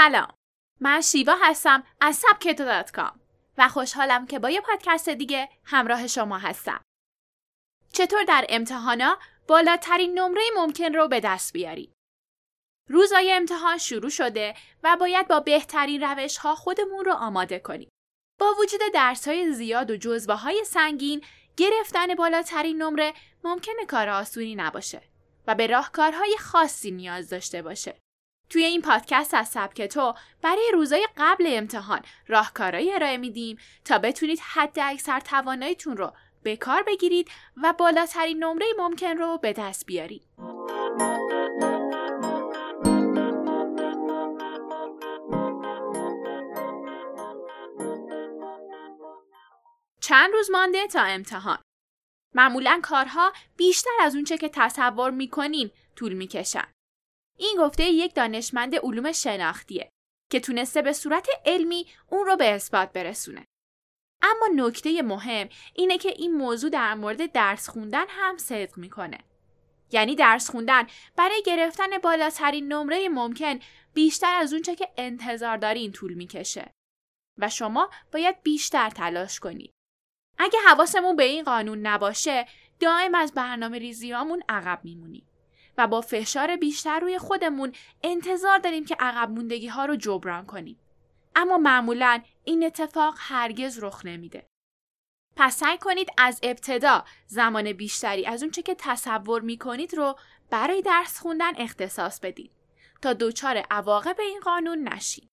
سلام. من شیوا هستم از سبکتو دات کام و خوشحالم که با یه پادکست دیگه همراه شما هستم. چطور در امتحانا بالاترین نمره ممکن رو به دست بیاری؟ روزای امتحان شروع شده و باید با بهترین روش ها خودمون رو آماده کنیم. با وجود درس های زیاد و جزوه های سنگین گرفتن بالاترین نمره ممکنه کار آسونی نباشه و به راهکارهای خاصی نیاز داشته باشه. توی این پادکست از سبک تو برای روزای قبل امتحان راهکارهایی ارائه میدیم تا بتونید حد اکثر تواناییتون رو به کار بگیرید و بالاترین نمره ممکن رو به دست بیارید. چند روز مانده تا امتحان. معمولا کارها بیشتر از اونچه که تصور می‌کنین طول می‌کشن. این گفته یک دانشمند علوم شناختیه که تونسته به صورت علمی اون رو به اثبات برسونه. اما نکته مهم اینه که این موضوع در مورد درس خوندن هم صدق می‌کنه. یعنی درس خوندن برای گرفتن بالاترین نمره ممکن بیشتر از اونچه که انتظار دارین طول می‌کشه و شما باید بیشتر تلاش کنید. اگه حواسمون به این قانون نباشه دائم از برنامه ریزیامون عقب میمونیم و با فشار بیشتر روی خودمون انتظار داریم که عقب موندگی ها رو جبران کنیم. اما معمولا این اتفاق هرگز رخ نمیده. پس سعی کنید از ابتدا زمان بیشتری از اونچه که تصور می‌کنید رو برای درس خوندن اختصاص بدید تا دچار عواقب این قانون نشید.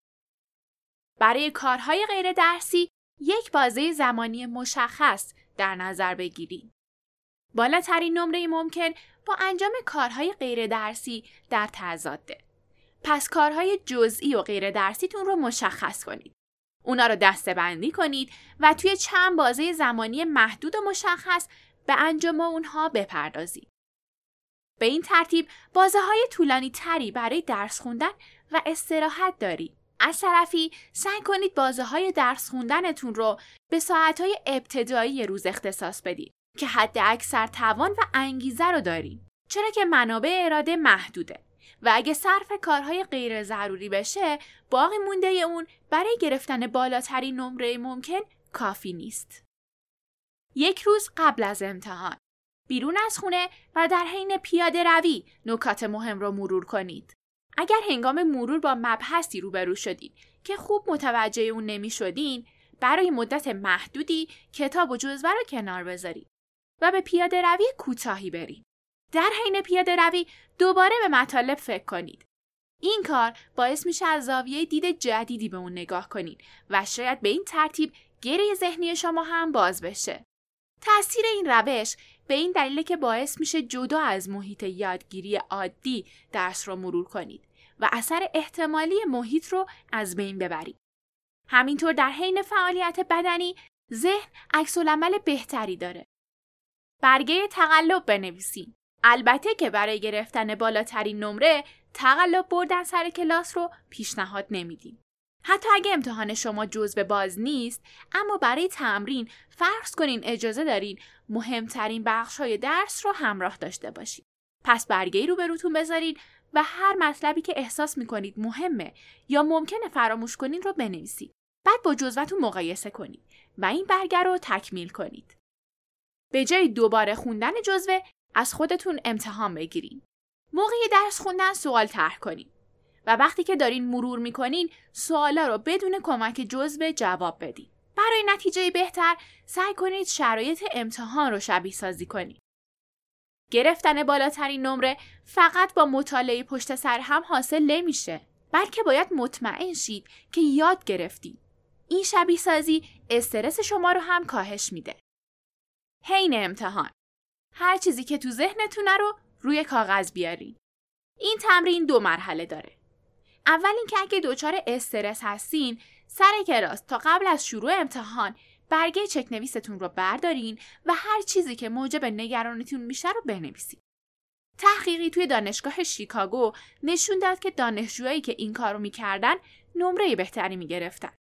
برای کارهای غیر درسی یک بازه زمانی مشخص در نظر بگیرید. بالاترین نمره ممکن با انجام کارهای غیر درسی در تضاده. پس کارهای جزئی و غیر درسیتون رو مشخص کنید. اونا رو دسته بندی کنید و توی چند بازه زمانی محدود و مشخص به انجام اونها بپردازید. به این ترتیب بازه های طولانی تری برای درس خوندن و استراحت دارید. از طرفی سعی کنید بازه های درس خوندنتون رو به ساعت های ابتدایی روز اختصاص بدید که حد اکثر توان و انگیزه رو دارید. چرا که منابع اراده محدوده و اگه صرف کارهای غیر ضروری بشه باقی مونده اون برای گرفتن بالاترین نمره ممکن کافی نیست. یک روز قبل از امتحان بیرون از خونه و در حین پیاده روی نکات مهم رو مرور کنید. اگر هنگام مرور با مبحثی روبرو شدین که خوب متوجه اون نمی شدین برای مدت محدودی کتاب و جزوه رو کنار بذارید و به پیاده روی کوتاهی برید. در حین پیاده روی دوباره به مطالب فکر کنید. این کار باعث میشه از زاویه دید جدیدی به اون نگاه کنید و شاید به این ترتیب گره ذهنی شما هم باز بشه. تاثیر این روش به این دلیل که باعث میشه جدا از محیط یادگیری عادی درس رو مرور کنید و اثر احتمالی محیط رو از بین ببرید. همینطور در حین فعالیت بدنی ذهن عکس بهتری داره. برگه تقلب بنویسید. البته که برای گرفتن بالاترین نمره تقلب بردن سر کلاس رو پیشنهاد نمیدیم. حتی اگه امتحان شما جزء باز نیست اما برای تمرین فرض کنین اجازه دارین مهمترین بخش های درس رو همراه داشته باشید. پس برگه رو به روتون بذارید و هر مطلبی که احساس می‌کنید مهمه یا ممکنه فراموش کنین رو بنویسید. بعد با جزوتون مقایسه کنید و این برگه رو تکمیل کنید. به جای دوباره خوندن جزوه از خودتون امتحان بگیرین. موقع درس خوندن سوال طرح کنید و وقتی که دارین مرور می‌کنین سوالا رو بدون کمک جزوه جواب بدین. برای نتیجه بهتر سعی کنید شرایط امتحان رو شبیه سازی کنید. گرفتن بالاترین نمره فقط با مطالعه پشت سر هم حاصل نمیشه بلکه باید مطمئن شید که یاد گرفتید. این شبیه سازی استرس شما رو هم کاهش میده. حین امتحان هر چیزی که تو ذهنتونه رو روی کاغذ بیارین. این تمرین دو مرحله داره. اول اینکه اگه دچار استرس هستین سر کلاس تا قبل از شروع امتحان برگه چک نویستون رو بردارین و هر چیزی که موجب نگرانیتون میشه رو بنویسید. تحقیقی توی دانشگاه شیکاگو نشون داد که دانشجوهایی که این کار رو می‌کردن نمره بهتری می‌گرفتن.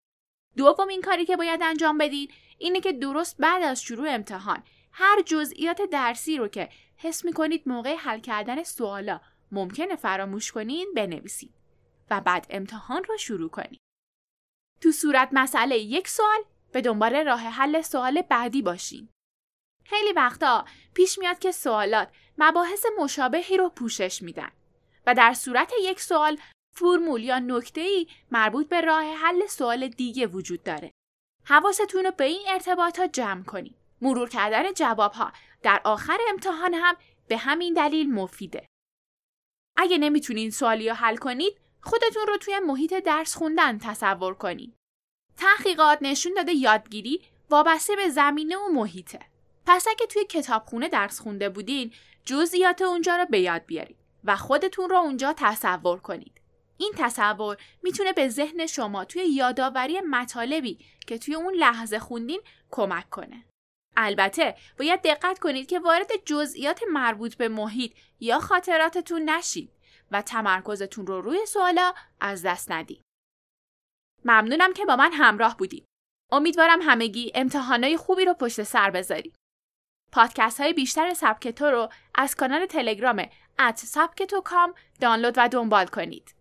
دومین کاری که باید انجام بدین اینه که درست بعد از شروع امتحان هر جزئیات درسی رو که حس می‌کنید موقع حل کردن سوالا ممکنه فراموش کنین بنویسید و بعد امتحان رو شروع کنید. تو صورت مسئله یک سوال به دنبال راه حل سوال بعدی باشین. خیلی وقتا پیش میاد که سوالات مباحث مشابهی رو پوشش میدن و در صورت یک سوال فرمول یا نکته ای مربوط به راه حل سوال دیگه وجود داره. حواستون رو به این ارتباطات جمع کنید. مرور کردن جواب ها در آخر امتحان هم به همین دلیل مفیده. اگه نمی‌تونین سوالی رو حل کنید، خودتون رو توی محیط درس خوندن تصور کنید. تحقیقات نشون داده یادگیری وابسته به زمینه و محیطه. پس اگه توی کتابخونه درس خونده بودین، جزئیات اونجا رو به یاد بیارید و خودتون رو اونجا تصور کنید. این تصور می‌تونه به ذهن شما توی یادآوری مطالبی که توی اون لحظه خوندین کمک کنه. البته باید دقت کنید که وارد جزئیات مربوط به محیط یا خاطراتتون نشید و تمرکزتون رو روی سوالا از دست ندید. ممنونم که با من همراه بودید. امیدوارم همگی امتحانای خوبی رو پشت سر بذارید. پادکست های بیشتر سبک تو رو از کانال تلگرام ات سبک تو کام دانلود و دنبال کنید.